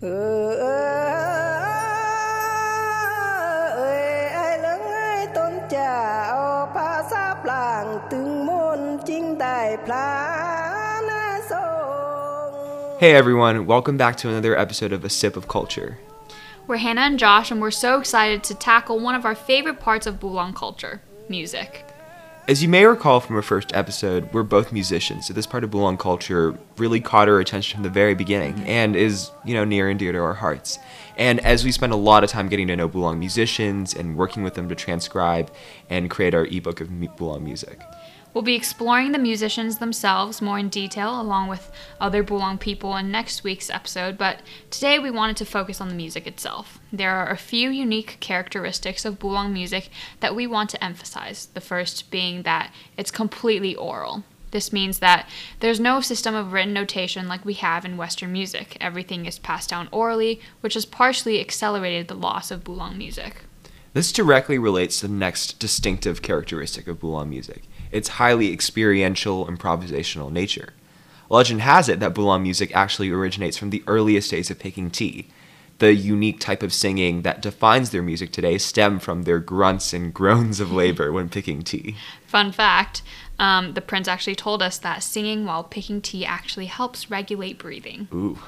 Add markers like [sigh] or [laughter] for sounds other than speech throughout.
Hey everyone, welcome back to another episode of A Sip of Culture. We're Hannah and Josh, and we're so excited to tackle one of our favorite parts of Bulang culture music. As you may recall from our first episode, we're both musicians, so this part of Bulang culture really caught our attention from the very beginning and is, you know, near and dear to our hearts. And as we spend a lot of time getting to know Bulang musicians and working with them to transcribe and create our ebook of Bulang music. We'll be exploring the musicians themselves more in detail, along with other Bulang people in next week's episode, but today we wanted to focus on the music itself. There are a few unique characteristics of Bulang music that we want to emphasize, the first being that it's completely oral. This means that there's no system of written notation like we have in Western music. Everything is passed down orally, which has partially accelerated the loss of Bulang music. This directly relates to the next distinctive characteristic of Bulang music its highly experiential, improvisational nature. Legend has it that Bulang music actually originates from the earliest days of picking tea. The unique type of singing that defines their music today stem from their grunts and groans of labor when picking tea. Fun fact um, the prince actually told us that singing while picking tea actually helps regulate breathing. Ooh.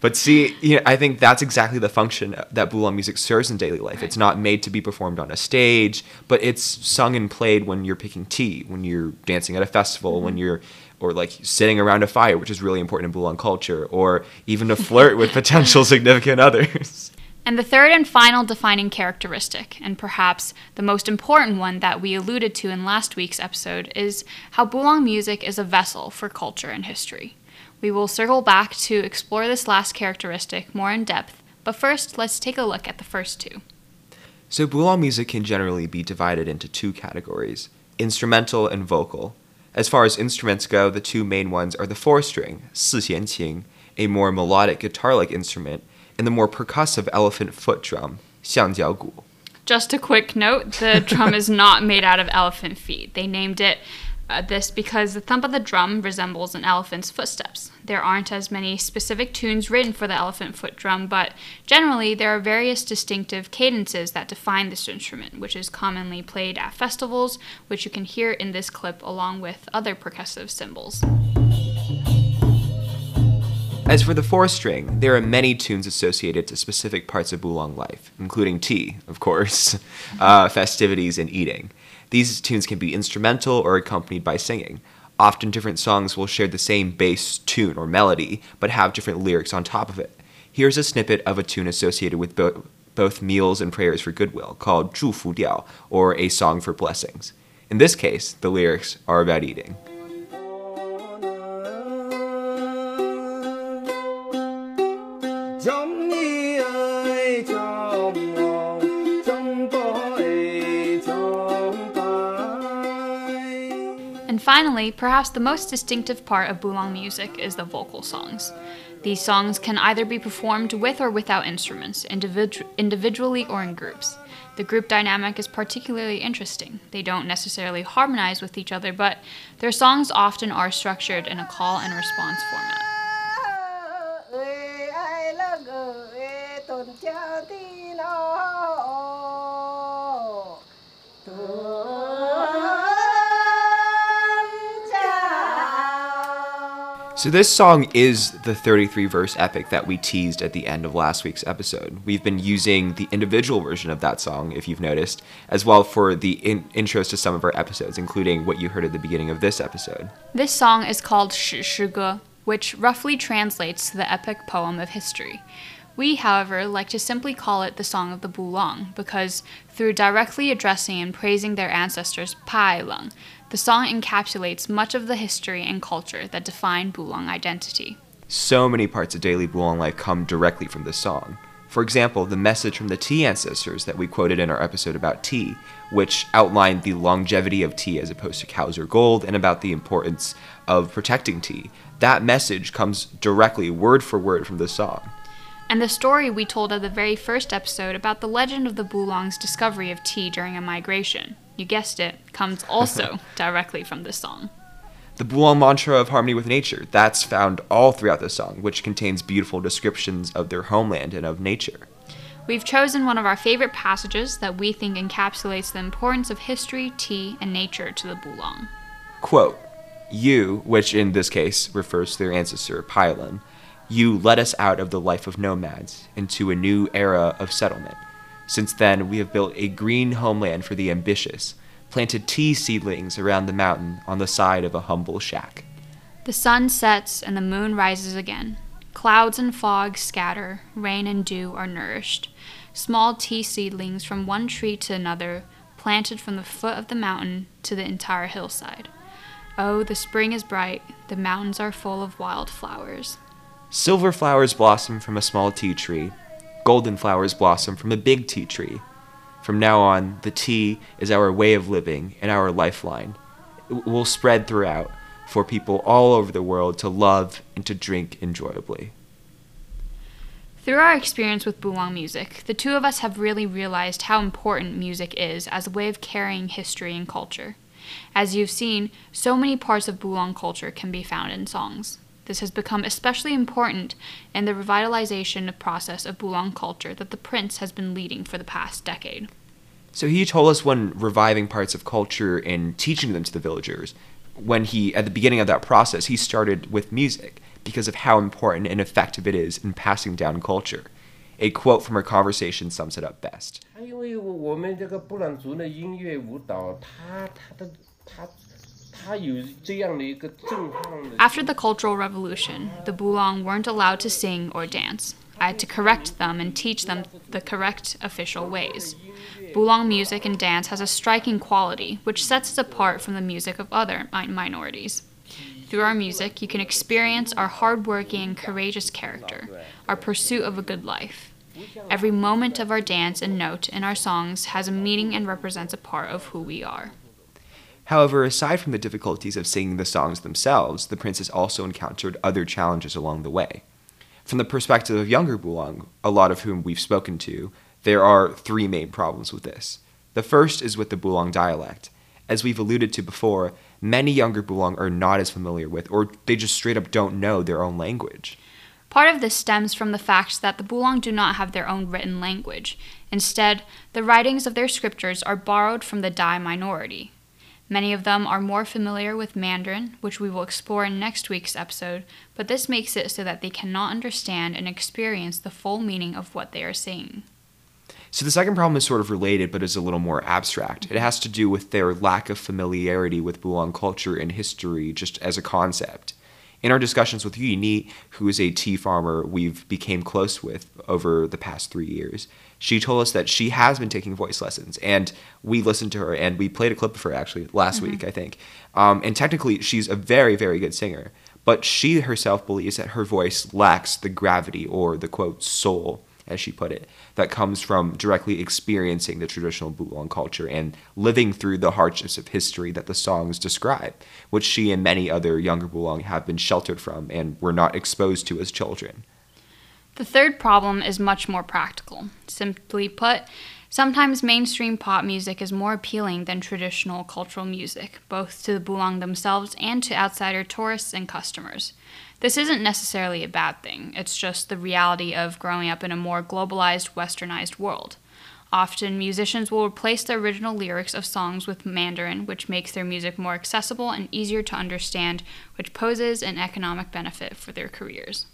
But see, you know, I think that's exactly the function that Bulang music serves in daily life. Right. It's not made to be performed on a stage, but it's sung and played when you're picking tea, when you're dancing at a festival, mm-hmm. when you're or like sitting around a fire, which is really important in Bulang culture, or even to flirt with potential [laughs] significant others. And the third and final defining characteristic, and perhaps the most important one that we alluded to in last week's episode, is how Bulang music is a vessel for culture and history. We will circle back to explore this last characteristic more in depth, but first, let's take a look at the first two. So, Bulang music can generally be divided into two categories instrumental and vocal. As far as instruments go, the two main ones are the four string, si xian qing, a more melodic guitar like instrument, and the more percussive elephant foot drum, gu. Just a quick note the drum is not made out of elephant feet. They named it uh, this because the thump of the drum resembles an elephant's footsteps. There aren't as many specific tunes written for the elephant foot drum, but generally there are various distinctive cadences that define this instrument, which is commonly played at festivals, which you can hear in this clip along with other percussive cymbals. As for the four string, there are many tunes associated to specific parts of Bulang life, including tea, of course, [laughs] uh, festivities, and eating. These tunes can be instrumental or accompanied by singing. Often different songs will share the same bass tune or melody, but have different lyrics on top of it. Here's a snippet of a tune associated with bo- both meals and prayers for goodwill, called Zhu Fu Diao, or A Song for Blessings. In this case, the lyrics are about eating. Finally, perhaps the most distinctive part of Bulang music is the vocal songs. These songs can either be performed with or without instruments, individu- individually or in groups. The group dynamic is particularly interesting. They don't necessarily harmonize with each other, but their songs often are structured in a call and response format. So, this song is the 33 verse epic that we teased at the end of last week's episode. We've been using the individual version of that song, if you've noticed, as well for the in- intros to some of our episodes, including what you heard at the beginning of this episode. This song is called Shi Shi Ge, which roughly translates to the epic poem of history. We, however, like to simply call it the Song of the Bulang because through directly addressing and praising their ancestors Pai Lung, the song encapsulates much of the history and culture that define Bulang identity. So many parts of daily Bulang life come directly from this song. For example, the message from the tea ancestors that we quoted in our episode about tea, which outlined the longevity of tea as opposed to cows or gold and about the importance of protecting tea. That message comes directly, word for word, from the song. And the story we told at the very first episode about the legend of the Bulang's discovery of tea during a migration you guessed it, comes also [laughs] directly from this song. The Bulang mantra of harmony with nature, that's found all throughout the song, which contains beautiful descriptions of their homeland and of nature. We've chosen one of our favorite passages that we think encapsulates the importance of history, tea, and nature to the Bulang. Quote, You, which in this case refers to their ancestor, Pai Lung, you led us out of the life of nomads into a new era of settlement. Since then, we have built a green homeland for the ambitious, planted tea seedlings around the mountain on the side of a humble shack. The sun sets and the moon rises again. Clouds and fog scatter, rain and dew are nourished. Small tea seedlings from one tree to another, planted from the foot of the mountain to the entire hillside. Oh, the spring is bright, the mountains are full of wild flowers. Silver flowers blossom from a small tea tree. Golden flowers blossom from a big tea tree. From now on, the tea is our way of living and our lifeline. It will spread throughout for people all over the world to love and to drink enjoyably. Through our experience with Bulang music, the two of us have really realized how important music is as a way of carrying history and culture. As you've seen, so many parts of Bulang culture can be found in songs. This has become especially important in the revitalization process of Bulong culture that the prince has been leading for the past decade. So he told us when reviving parts of culture and teaching them to the villagers, when he, at the beginning of that process, he started with music because of how important and effective it is in passing down culture. A quote from our conversation sums it up best. 因为我们这个布朗族的音乐舞蹈，它它的它 After the Cultural Revolution, the Bulang weren't allowed to sing or dance. I had to correct them and teach them the correct official ways. Bulang music and dance has a striking quality, which sets it apart from the music of other mi- minorities. Through our music, you can experience our hardworking courageous character, our pursuit of a good life. Every moment of our dance and note in our songs has a meaning and represents a part of who we are. However, aside from the difficulties of singing the songs themselves, the prince has also encountered other challenges along the way. From the perspective of younger Bulang, a lot of whom we've spoken to, there are three main problems with this. The first is with the Bulang dialect. As we've alluded to before, many younger Bulang are not as familiar with, or they just straight up don't know their own language. Part of this stems from the fact that the Bulang do not have their own written language. Instead, the writings of their scriptures are borrowed from the Dai minority. Many of them are more familiar with Mandarin, which we will explore in next week's episode, but this makes it so that they cannot understand and experience the full meaning of what they are saying. So the second problem is sort of related, but is a little more abstract. It has to do with their lack of familiarity with Bulang culture and history just as a concept. In our discussions with Yuni, who is a tea farmer we've became close with over the past three years, she told us that she has been taking voice lessons, and we listened to her, and we played a clip of her actually last week, I think. Um, and technically, she's a very, very good singer, but she herself believes that her voice lacks the gravity or the quote soul as she put it, that comes from directly experiencing the traditional Bulang culture and living through the hardships of history that the songs describe, which she and many other younger Bulang have been sheltered from and were not exposed to as children. The third problem is much more practical. Simply put, sometimes mainstream pop music is more appealing than traditional cultural music, both to the Bulang themselves and to outsider tourists and customers. This isn't necessarily a bad thing, it's just the reality of growing up in a more globalized, westernized world. Often, musicians will replace the original lyrics of songs with Mandarin, which makes their music more accessible and easier to understand, which poses an economic benefit for their careers.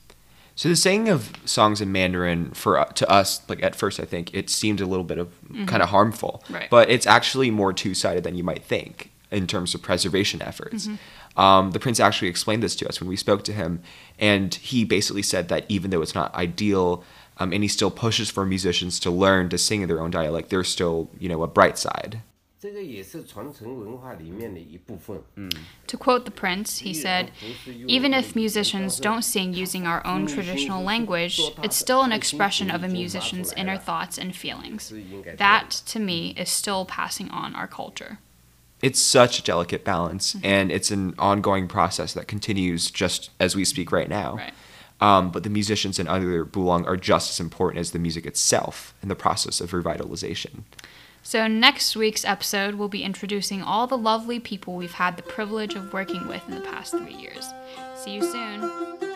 So the saying of songs in Mandarin for to us, like at first, I think it seemed a little bit of kind of harmful, Right. but it's actually more two sided than you might think in terms of preservation efforts. Um, the prince actually explained this to us when we spoke to him, and he basically said that even though it's not ideal, um, and he still pushes for musicians to learn to sing in their own dialect, there's still you know a bright side. To quote the prince, he said, Even if musicians don't sing using our own traditional language, it's still an expression of a musician's inner thoughts and feelings. That, to me, is still passing on our culture. It's such a delicate balance, mm-hmm. and it's an ongoing process that continues just as we speak right now. Right. Um, but the musicians and other Bulang are just as important as the music itself in the process of revitalization. So, next week's episode, we'll be introducing all the lovely people we've had the privilege of working with in the past three years. See you soon.